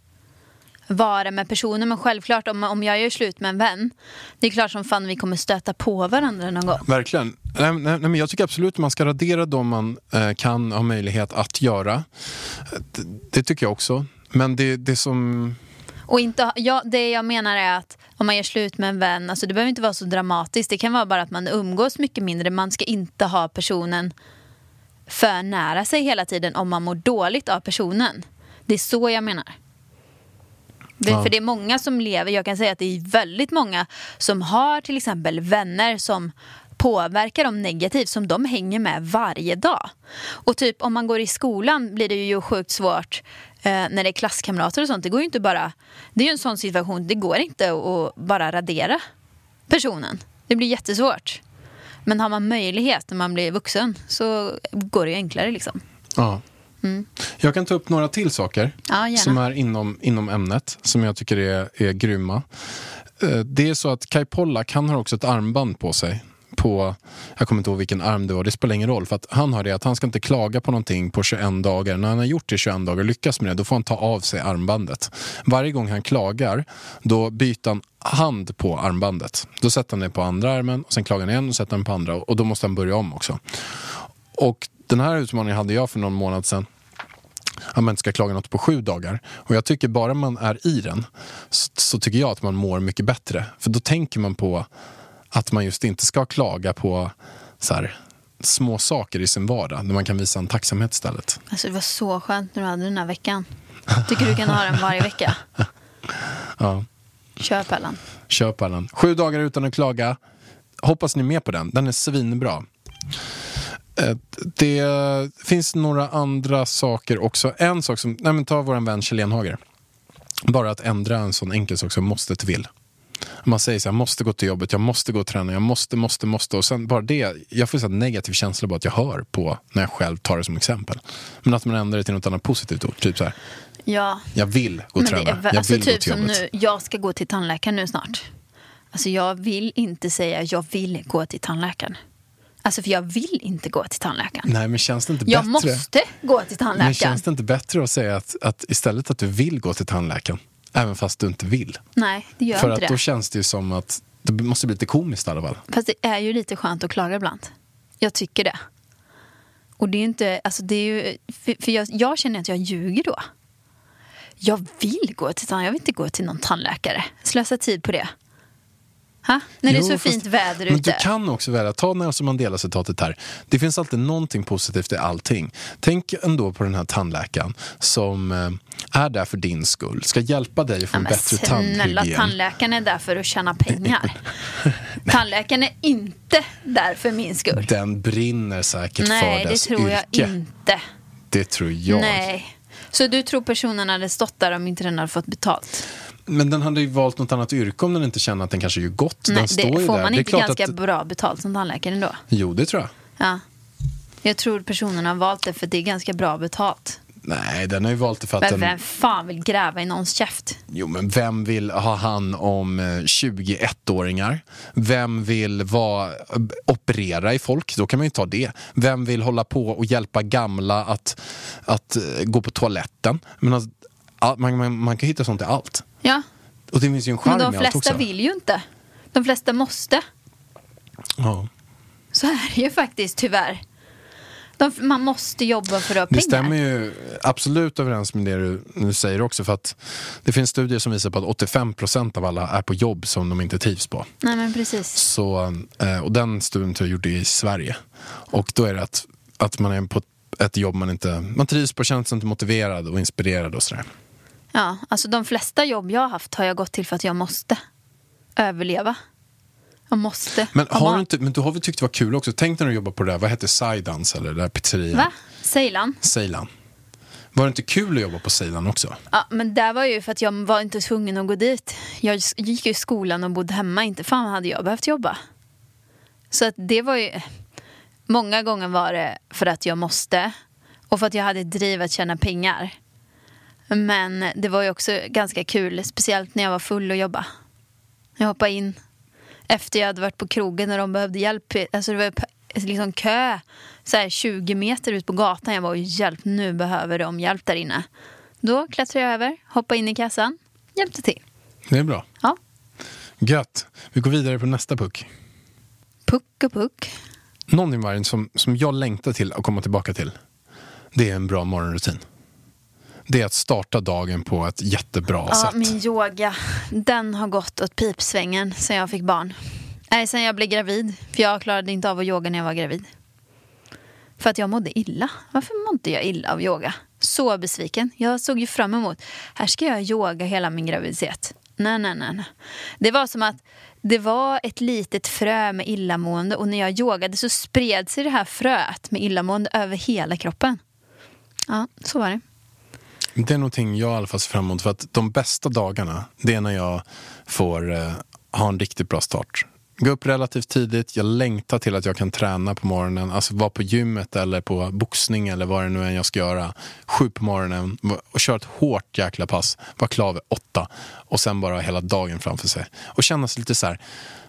vara med personer. Men självklart, om, om jag gör slut med en vän, det är klart som fan vi kommer stöta på varandra någon gång. Verkligen. Nej, nej, men jag tycker absolut att man ska radera de man eh, kan ha möjlighet att göra. Det, det tycker jag också. Men det, det som... Och inte, ja, det jag menar är att om man gör slut med en vän, alltså det behöver inte vara så dramatiskt. Det kan vara bara att man umgås mycket mindre. Man ska inte ha personen för nära sig hela tiden om man mår dåligt av personen. Det är så jag menar. Ja. För det är många som lever, jag kan säga att det är väldigt många som har till exempel vänner som påverkar dem negativt som de hänger med varje dag. Och typ om man går i skolan blir det ju sjukt svårt eh, när det är klasskamrater och sånt. Det går ju inte bara, det är ju en sån situation, det går inte att bara radera personen. Det blir jättesvårt. Men har man möjlighet när man blir vuxen så går det ju enklare liksom. Ja. Jag kan ta upp några till saker Ja, som är inom, inom ämnet, som jag tycker är, är grymma. Eh, Det är så att Kai Pollak, han har också ett armband på sig. På, jag kommer inte ihåg vilken arm det var, det spelar ingen roll. För att han har det att han ska inte klaga på någonting på 21 dagar. När han har gjort det i 21 dagar och lyckas med det, då får han ta av sig armbandet. Varje gång han klagar, då byter han hand på armbandet. Då sätter han det på andra armen, och sen klagar han igen och sätter han på andra. Och då måste han börja om också. Och den här utmaningen hade jag för någon månad sedan att man inte ska klaga något på sju dagar. Och jag tycker bara man är i den så, så tycker jag att man mår mycket bättre. För då tänker man på att man just inte ska klaga på så här, små saker i sin vardag. Där man kan visa en tacksamhet istället. Alltså det var så skönt när du hade den här veckan. Tycker du kan ha den varje vecka. Ja. Kör Pellan. Kör den. Sju dagar utan att klaga. Hoppas ni är med på den. Den är svinbra. Eh, Det finns några andra saker också. En sak som, nej men ta vår vän Kjell Enhager. Bara att ändra en sån enkel sak som måste till vill. Man säger så här, jag måste gå till jobbet, jag måste gå och träna, jag måste, måste, måste. Och sen bara det, jag får här negativ känsla bara att jag hör på när jag själv tar det som exempel. Men att man ändrar det till något annat positivt ord. Typ så här, Ja. jag vill gå och träna, är jag alltså vill gå typ till som jobbet. nu, jag ska gå till tandläkaren nu snart. Alltså jag vill inte säga jag vill gå till tandläkaren. Alltså för jag vill inte gå till tandläkaren. Nej, men känns det inte jag bättre? måste gå till Men tandläkaren. känns det inte bättre att säga att, att istället att du vill gå till tandläkaren, även fast du inte vill? Nej, det gör För inte att det. då känns det ju som att det måste bli lite komiskt i alla fall. Fast det är ju lite skönt att klaga ibland. Jag tycker det. Och det är inte, alltså det är ju, för, för jag, jag känner att jag ljuger då. Jag vill gå till tandläkaren, jag vill inte gå till någon tandläkare. Slösa tid på det. Ha? När det är Jo, så fast- fint väder Men ute. du kan också välja, ta Nelson Mandela-citatet här. Det finns alltid någonting positivt i allting. Tänk ändå på den här tandläkaren som eh, är där för din skull, ska hjälpa dig att få Ja, en men bättre snälla, tandhygien. tandläkaren är där för att tjäna pengar. tandläkaren är inte där för min skull. Den brinner säkert Nej, för det dess tror jag yrke. inte. Det tror jag. Nej. Så du tror personen hade stått där om inte den hade fått betalt? Men den hade ju valt något annat yrke om den inte känner att den kanske gör gott. Nej, den står det ju får där. man inte ganska att... bra betalt som tandläkare ändå? Jo, det tror jag. Ja. Jag tror personen har valt det för det är ganska bra betalt. Nej, den har ju valt det för att Men den... vem fan vill gräva i någons käft? Jo, men vem vill ha hand om eh, 21-åringar? Vem vill vara, operera i folk? Då kan man ju ta det. Vem vill hålla på och hjälpa gamla att, att eh, gå på toaletten? Men alltså, all- man, man, man kan hitta sånt i allt. Ja, Och det finns ju en charm men de också. flesta vill ju inte. De flesta måste. Ja. Så är det ju faktiskt tyvärr. De, man måste jobba för att ha Det pengar. stämmer ju absolut överens med det du nu säger också. För att det finns studier som visar på att 85% av alla är på jobb som de inte trivs på. Nej men precis. Så, eh, och den studien tror jag gjorde i Sverige. Och då är det att, att man är på ett- ett jobb man inte man trivs på, känns inte motiverad och inspirerad och sådär. Ja, alltså de flesta jobb jag har haft har jag gått till för att jag måste överleva. Jag måste Men, ha har du, inte, men du har väl tyckt det var kul också? Tänk när du jobbar på det där, vad hette Saidans eller det där pizzerian? Va? Ceylan? Ceylan. Var det inte kul att jobba på Ceylan också? Ja, men det var ju för att jag var inte tvungen att gå dit. Jag gick ju i skolan och bodde hemma. Inte fan hade jag behövt jobba. Så att det var ju... Många gånger var det för att jag måste. Och för att jag hade ett driv att tjäna pengar. Men det var ju också ganska kul. Speciellt när jag var full och jobba. Jag hoppade in efter jag hade varit på krogen och de behövde hjälp. Alltså det var liksom kö så här 20 meter ut på gatan. Jag var ju hjälp, nu behöver de hjälp där inne. Då klättrade jag över, hoppade in i kassan, hjälpte till. Det är bra. Ja. Gött. Vi går vidare på nästa puck. Puck och puck. Någonting Vargen, som, som jag längtar till att komma tillbaka till. Det är en bra morgonrutin. Det är att starta dagen på ett jättebra Ja, sätt. min yoga, den har gått åt pipsvängen sen jag fick barn. Nej, sen jag blev gravid. För jag klarade inte av att yoga när jag var gravid. För att jag mådde illa. Varför mådde jag illa av yoga? Så besviken. Jag såg ju fram emot, här ska jag yoga hela min graviditet. Nej, nej, nej. nej. Det var som att det var ett litet frö med illamående och när jag yogade så spred sig det här fröet med illamående över hela kroppen. Ja, så var det. Det är någonting jag i alla fall ser fram emot. För att de bästa dagarna, det är när jag får eh, ha en riktigt bra start. Gå upp relativt tidigt, jag längtar till att jag kan träna på morgonen. Alltså vara på gymmet eller på boxning eller vad det nu är jag ska göra. Sju på morgonen och köra ett hårt jäkla pass. Vara klar vid åtta. Och sen bara hela dagen framför sig. Och känna sig lite så här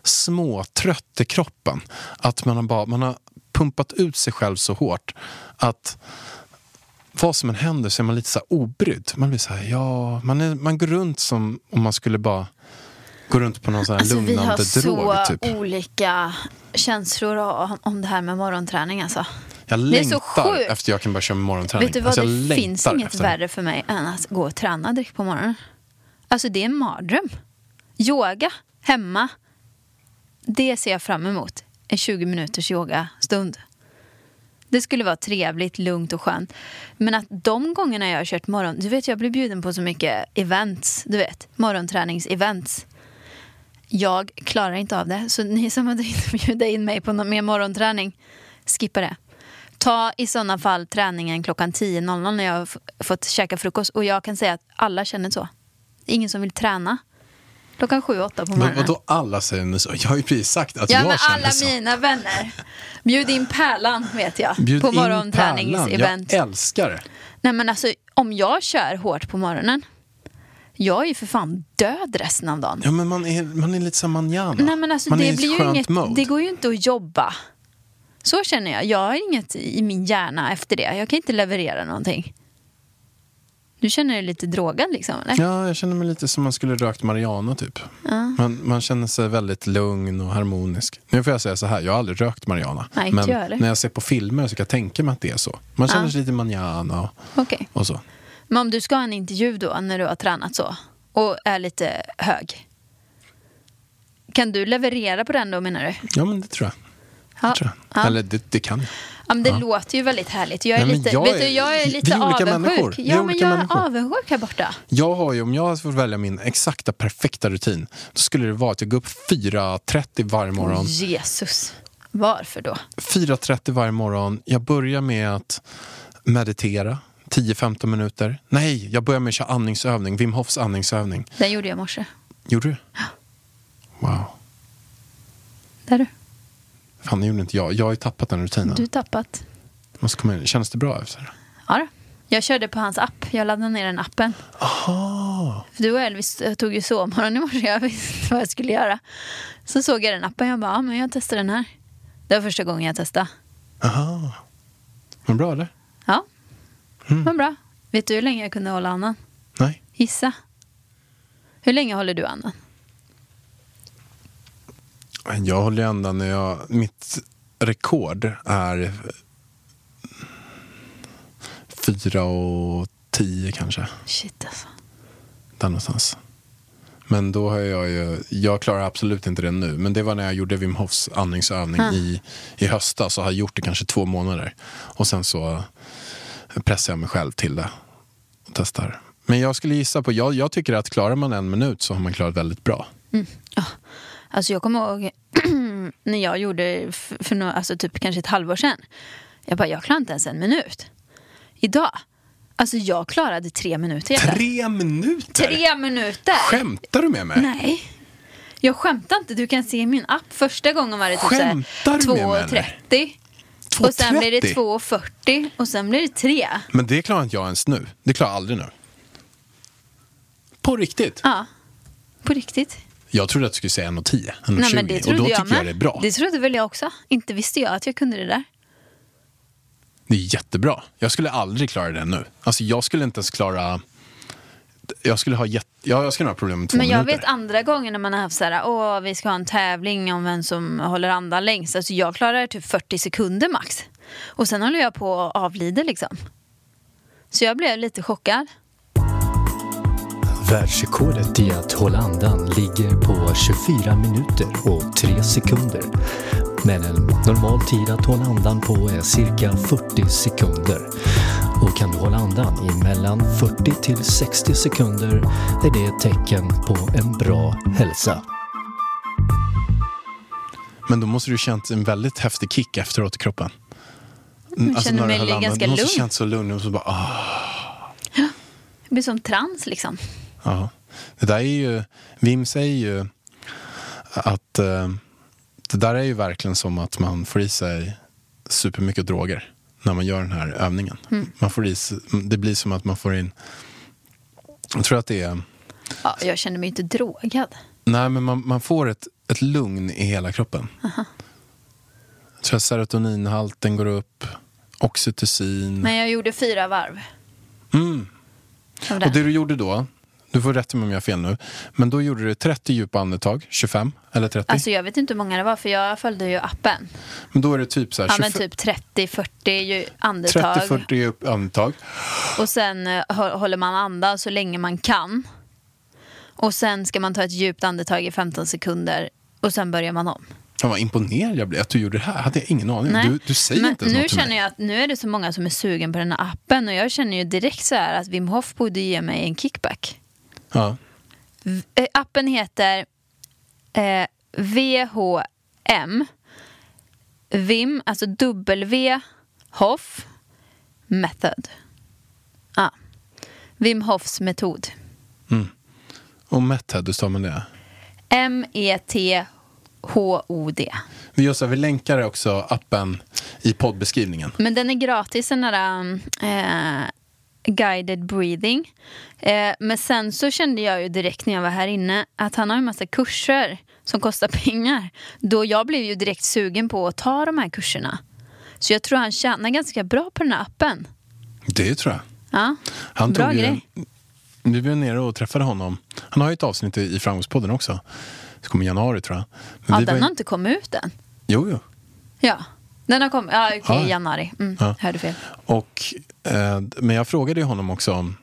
småtrött i kroppen. Att man har, bara, man har pumpat ut sig själv så hårt. Att vad som än händer så är man lite så obrydd. Man blir så här, ja, man, är, man går runt som om man skulle bara gå runt på någon sån här Alltså, vi har lugnande så drog. Typ. olika känslor om, det här med morgonträning. Alltså. Jag det är så längtar efter jag kan börja köra morgonträning. Vet du vad, Alltså, det finns inget efter värre för mig än att gå och träna direkt på morgonen. Alltså det är en mardröm. Yoga hemma, det ser jag fram emot. En 20 minuters yogastund. Det skulle vara trevligt, lugnt och skönt. Men att de gångerna jag har kört morgon... Du vet, jag blir bjuden på så mycket events. Du vet, morgonträningsevents. Jag klarar inte av det. Så ni som har tänkt bjuda in mig på någon mer morgonträning, skippa det. Ta i sådana fall träningen klockan 10.00 när jag har fått käka frukost. Och jag kan säga att alla känner så. Det är ingen som vill träna klockan 7-8 på Men morgonen. vadå alla säger så? Jag har ju precis sagt att Ja, jag men känner alla så. mina vänner. Bjud in Pärlan, vet jag. Bjud på morgonträningsevent. Jag älskar det. Nej, men alltså, om jag kör hårt på morgonen, jag är ju för fan död resten av dagen. Ja, men man är, man är lite som manjana. Nej, men alltså, man det, blir ju inget, mode. det går ju inte att jobba. Så känner jag. Jag har inget i min hjärna efter det. Jag kan inte leverera någonting. Du känner dig lite drogad liksom, eller? Ja, jag känner mig lite som man skulle rökt marijuana typ. Man, man känner sig väldigt lugn och harmonisk. Nu får jag säga så här, jag har aldrig rökt marijuana. Nej, men jag när jag ser på filmer så kan jag tänka mig att det är så. Man känner Ja. sig lite manjana och, Okej. och så. Men om du ska ha en intervju då, när du har tränat så, och är lite hög. Kan du leverera på den då, menar du? Ja, men det tror jag. Ja. Det tror jag. Ja. Eller det, det kan jag. Ja, men det låter ju väldigt härligt. Jag är, Nej, lite, jag vet är- du, jag är lite avundsjuk. människor. Ja, men jag är människor. avundsjuk här borta. Jag har ju, om jag får välja min exakta perfekta rutin, då skulle det vara att jag går upp 4.30 varje morgon. Jesus. Varför då? 4.30 varje morgon. Jag börjar med att meditera 10-15 minuter. Nej, jag börjar med att köra andningsövning. Wim Hofs andningsövning. Den gjorde jag i morse. Gjorde du? Wow. Där du. Fan, det gjorde inte jag. Jag har ju tappat den rutinen. Du tappat. Måste komma in. Känns det bra efter? Ja. Jag körde på hans app. Jag laddade ner den appen. Aha. För du och Elvis tog ju sovmorgon i morse. Jag visste vad jag skulle göra. Så såg jag den appen. Jag bara, ja, men jag testar den här. Det var första gången jag testade. Aha. Men bra eller? Ja, Mm. men bra. Vet du hur länge jag kunde hålla andan? Nej. Gissa. Hur länge håller du andan? Jag håller andan när jag... Mitt rekord är fyra och tio kanske. Shit alltså. Där någonstans. Men då har jag ju, jag klarar absolut inte det nu. Men det var när jag gjorde Wim Hofs andningsövning i, i höstas. Så har gjort det kanske två månader. Och sen så pressar jag mig själv till det. Och testar. Men jag skulle gissa på, jag, jag tycker att klarar man en minut så har man klarat väldigt bra. Alltså jag kommer ihåg när jag gjorde för, nå- alltså typ kanske ett halvår sedan. Jag bara, jag klarar inte ens en minut. Idag, alltså jag klarade tre minuter. jävlar. Tre minuter? Tre minuter! Skämtar du med mig? Nej. Jag skämtar inte. Du kan se i min app. Första gången var det typ Skämtar du med mig, 2.30. Och sen blir det 2.30? 2.40 och sen blir det 3. Men det klarar inte jag ens nu. Det klarar jag aldrig nu. På riktigt? Ja, på riktigt. Jag trodde att du skulle säga 1,10, 1,20. Nej, men det och då jag tycker jag med. det är bra. Det trodde väl jag också. Inte visste jag att jag kunde det där. Det är jättebra. Jag skulle aldrig klara det nu. Alltså jag skulle inte ens klara... Jag skulle ha, jätte... ja, jag skulle ha problem med två Men jag minuter. vet andra gånger när man har haft så här, åh vi ska ha en tävling om vem som håller andan längst. Alltså jag klarar typ 40 sekunder max. Och sen håller jag på att avlida liksom. Så jag blev lite chockad. Världsrekordet i att hålla andan ligger på 24 minuter och 3 sekunder. Men en normal tid att hålla andan på är cirka 40 sekunder. Och kan du hålla andan i mellan 40 till 60 sekunder är det ett tecken på en bra hälsa. Men då måste du känt en väldigt häftig kick efteråt i kroppen. Mm, känner när du mig ganska Du måste lugn. känt så lugn och så bara, ah, Det blir som trans liksom. Ja. Det där är ju, Wim säger ju att eh, det där är ju verkligen som att man får i sig supermycket droger när man gör den här övningen. Mm. Man får i sig, det blir som att man får in, jag tror att det är Ja, jag känner mig inte drogad. Nej, men man, man får ett, ett lugn i hela kroppen. Jag tror att serotoninhalten går upp, oxytocin. Men jag gjorde fyra varv. Mm. Och det du gjorde då, du får rätta mig om jag har fel nu, men då gjorde du 30 djupa andetag, 25 eller 30. Alltså jag vet inte hur många det var för jag följde ju appen. men då är det typ så här, Ja men 25 typ 30-40 ju andetag. 30-40 djup andetag. Och sen eh, hå- håller man andan så länge man kan. Och sen ska man ta ett djupt andetag i 15 sekunder. Och sen börjar man om. Fan vad imponerad jag blev att du gjorde det här. hade jag ingen aning. Du, du säger Men inte ens nu något till känner mig. jag att nu är det så många som är sugen på den här appen. Och jag känner ju direkt så här att Wim Hof borde ge mig en kickback. Ja. Eh, appen heter eh, VHM. Vim, alltså W Hof Method. Ja. Wim Hofs metod. Och Method, hur stavar man det? M-E-T-H-O-D. Vi, gör så vi länkar också appen i poddbeskrivningen. Men den är gratis, den där eh, guided breathing. Eh, men sen så kände jag ju direkt när jag var här inne att han har en massa kurser som kostar pengar. Då jag blev ju direkt sugen på att ta de här kurserna. Så jag tror han tjänar ganska bra på den här appen. Det tror jag. Ja, Han bra tog ju, grej. Vi var nere och träffade honom. Han har ju ett avsnitt i Framgångspodden också. Det kommer i januari tror jag. Men Ja, var den ju- har inte kommit ut än. Jo, jo. Ja, den har kommit. Ja, okej, Ja. i januari. Mm, Ja. Hörde fel. Och, eh, men jag frågade ju honom också om,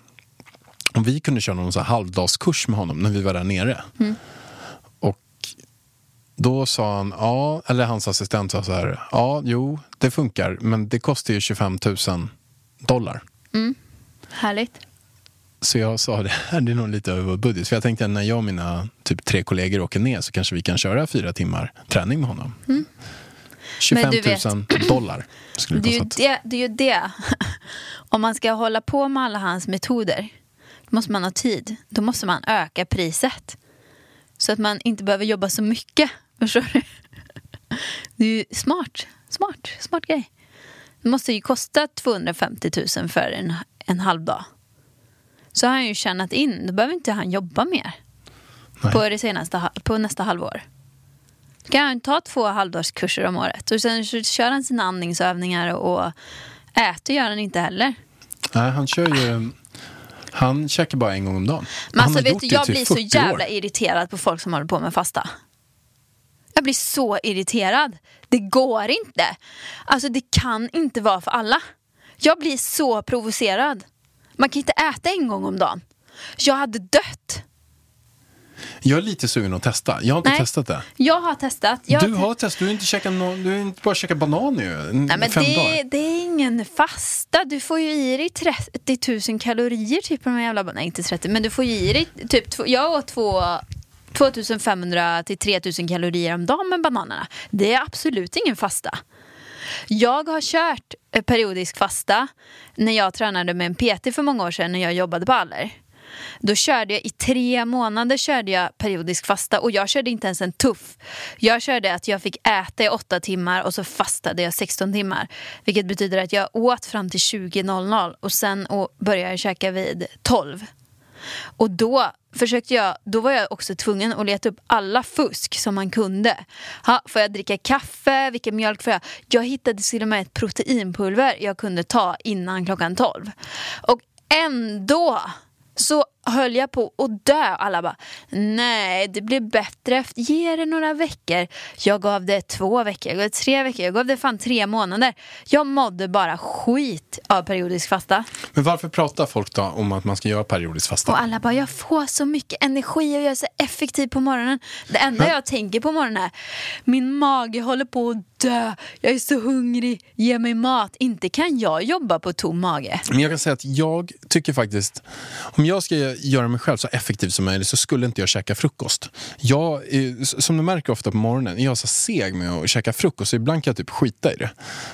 om vi kunde köra någon så halvdagskurs med honom när vi var där nere. Mm. Och då sa han, ja, eller hans assistent sa så här, ja, jo, det funkar, men det kostar ju 25 000 dollar. Härligt. Så jag sa det här det är nog lite över vår budget. För jag tänkte att när jag och mina typ tre kollegor åker ner så kanske vi kan köra fyra timmar träning med honom. 25 Mm. Men du 000 dollar skulle det Det är, ju det, det är ju det. Om man ska hålla på med alla hans metoder då måste man ha tid. Då måste man öka priset. Så att man inte behöver jobba så mycket. Förstår du? Det är ju smart. Smart, smart grej. Det måste ju kosta 250 000 för en, en halv dag. Så har han ju tjänat in. Då behöver inte han jobba mer. Nej. På, det senaste, på nästa halvår. Kan han ta två halvdagskurser om året. Och sen kör han sina andningsövningar och äter gör han inte heller. Nej, han kör ju... Han käkar bara en gång om dagen. Men alltså vet du, jag typ blir så 40 jävla år. irriterad på folk som håller på med fasta. Jag blir så irriterad. Det går inte. Alltså det kan inte vara för alla. Jag blir så provocerad. Man kan inte äta en gång om dagen. Jag hade dött. Jag är lite sugen att testa. Jag har inte Nej. testat det. Jag har testat. Jag Du har testat, du har inte, käkat nå- du har inte bara käkat banan ju. Nej, men fem det, dagar. det är ingen fasta. Du får ju i dig 30 000 kalorier typ på de här jävla Nej, inte 30, men du får ju i dig typ... Jag åt två... 2500 till 3000 kalorier om dagen med bananerna. Det är absolut ingen fasta. Jag har kört eh, periodisk fasta när jag tränade med en PT för många år sedan när jag jobbade på Aller. Då körde jag i tre månader körde jag periodisk fasta och jag körde inte ens en tuff. Jag körde att jag fick äta i åtta timmar och så fastade jag 16 timmar. Vilket betyder att jag åt fram till 20.00 och sen började jag käka vid 12. Och då försökte jag, då var jag också tvungen att leta upp alla fusk som man kunde. Ha, får jag dricka kaffe? Vilken mjölk får jag? Jag hittade till och med ett proteinpulver jag kunde ta innan klockan 12. Och ändå så höll jag på att dö. Alla bara, nej det blir bättre efter, ge det några veckor. Jag gav det två veckor, jag gav det tre veckor, jag gav det fan tre månader. Jag mådde bara skit av periodisk fasta. Men varför pratar folk då om att man ska göra periodisk fasta? Och alla bara, jag får så mycket energi och jag är så effektiv på morgonen. Det enda jag tänker på morgonen är, min mage håller på att dö, jag är så hungrig, ge mig mat. Inte kan jag jobba på tom mage. Men jag kan säga att jag tycker faktiskt, om jag ska göra mig själv så effektiv som möjligt så skulle inte jag käka frukost. Jag, eh, som du märker ofta på morgonen, är jag så seg med att käka frukost så ibland kan jag typ skita i det.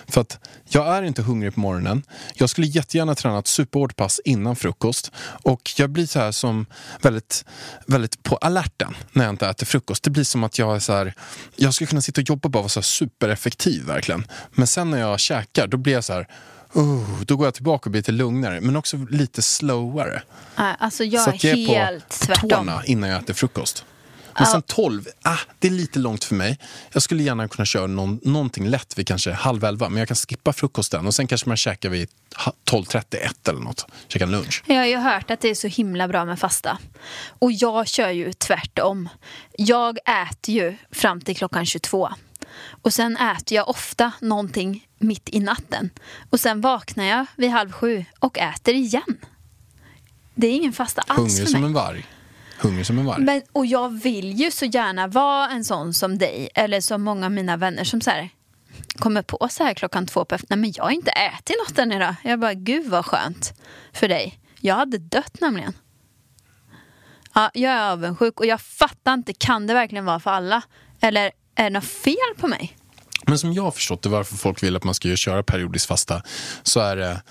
För att jag är inte hungrig på morgonen. Jag skulle jättegärna träna ett superhårt pass innan frukost och jag blir så här som väldigt, väldigt på alerten när jag inte äter frukost. Det blir som att jag är så här, jag skulle kunna sitta och jobba och bara vara så här supereffektiv verkligen. Men sen när jag käkar då blir jag så här Oh, då går jag tillbaka och blir lite lugnare, men också lite sloware. Nej, Alltså jag så är att jag är helt på, på tårna innan jag äter frukost. Men sen 12, ah, det är lite långt för mig. Jag skulle gärna kunna köra någon, någonting lätt vid kanske halv elva, men jag kan skippa frukosten och sen kanske man käkar vid ha- 12.31 eller något. Käka en lunch. Jag har ju hört att det är så himla bra med fasta. Och jag kör ju tvärtom. Jag äter ju fram till klockan 22. Och sen äter jag ofta någonting mitt i natten. Och sen vaknar jag vid halv sju och äter igen. Det är ingen fasta alls Hungrig för som mig. en varg. Hungrig som en varg. Men, och jag vill ju så gärna vara en sån som dig, eller som många av mina vänner som så här, kommer på så här klockan två på eftermiddagen. Nej men jag har inte ätit något än idag. Jag bara, gud vad skönt för dig. Jag hade dött nämligen. Ja, jag är avundsjuk och jag fattar inte, kan det verkligen vara för alla? Eller är det något fel på mig? Men som jag har förstått det, varför folk vill att man ska köra periodiskt fasta, så är det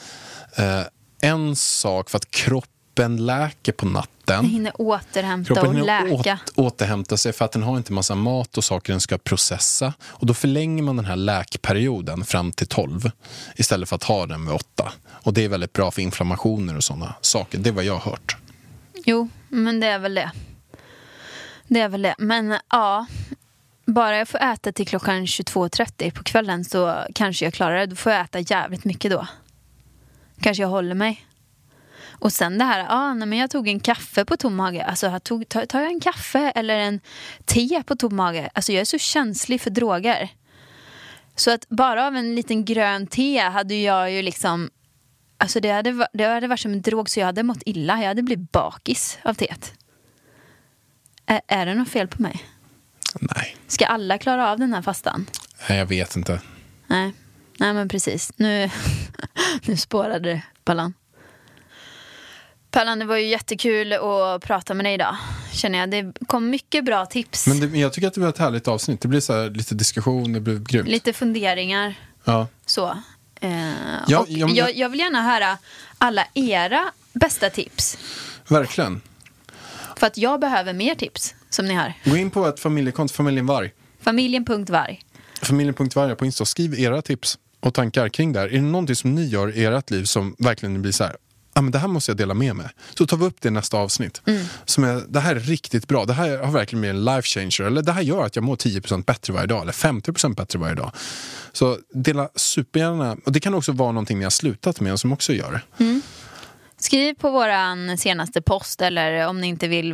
eh, en sak för att kroppen läker på natten. Jag hinner återhämta Kroppen och hinner läka. åt, återhämta sig för att den har inte massa mat och saker den ska processa. Och då förlänger man den här läkperioden fram till 12 istället för att ha den vid 8. Och det är väldigt bra för inflammationer och sådana saker. Det är vad jag har hört. Jo, men det är väl det. Det är väl det. Men ja, bara jag får äta till klockan 22.30 på kvällen så kanske jag klarar det. Då får jag äta jävligt mycket då. Kanske jag håller mig. Och sen det här, ja, nej, men jag tog en kaffe på tom mage. Alltså, jag tog, tar, tar jag en kaffe eller en te på tom mage? Alltså, jag är så känslig för droger. Så att bara av en liten grön te hade jag ju liksom... Alltså det hade, det hade varit som en drog så jag hade mått illa. Jag hade blivit bakis av teet. Är, är det något fel på mig? Nej, Ska alla klara av den här fastan? Nej, jag vet inte. Nej, Nej men precis. Nu, nu spårade det, Pallan. Pallan, det var ju jättekul att prata med dig idag. Känner jag. Det kom mycket bra tips. Men det, jag tycker att det var ett härligt avsnitt. Det blir så här, lite diskussion, det blev grymt. Lite funderingar. Ja. Så. Eh, Ja, och ja, men- jag, jag vill gärna höra alla era bästa tips. Verkligen. För att jag behöver mer tips som ni har. Gå in på ett familjekonto, familjen Varg. Familjen.varg. Familjen.varg på Insta. Skriv era tips och tankar kring det här. Är det någonting som ni gör i ert liv som verkligen blir så här, ah, men det här måste jag dela med mig. Så tar vi upp det i nästa avsnitt. Som är, det här är riktigt bra. Det här har verkligen blivit en life changer. Eller det här gör att jag mår 10% bättre varje dag. Eller 50% bättre varje dag. Så dela supergärna. Och det kan också vara någonting ni har slutat med som också gör det. Skriv på våran senaste post eller om ni inte vill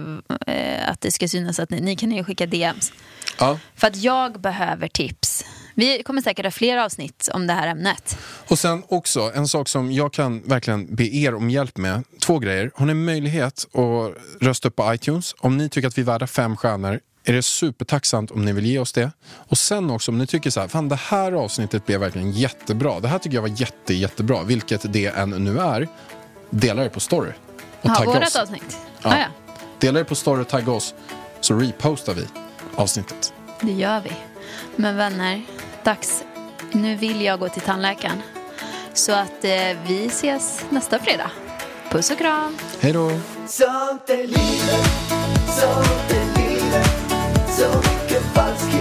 eh, att det ska synas att ni, ni kan ju skicka DMs. Ja. För att jag behöver tips. Vi kommer säkert ha fler avsnitt om det här ämnet. Och sen också, en sak som jag kan verkligen be er om hjälp med. Två grejer. Har ni möjlighet att rösta upp på iTunes? Om ni tycker att vi är värda fem stjärnor är det supertacksamt om ni vill ge oss det. Och sen också om ni tycker så här, fan det här avsnittet blev verkligen jättebra. Det här tycker jag var jätte, jättebra, vilket det än nu är. Dela det på story. Och tagga oss. avsnitt. Ja. Ah, ja, Dela det på story och tagga oss. Så repostar vi avsnittet. det gör vi. Men vänner, dags. Nu vill jag gå till tandläkaren. Så att eh, vi ses nästa fredag. Puss och kram. Hej då! Sånt är livet, sånt är livet Så mycket falskhet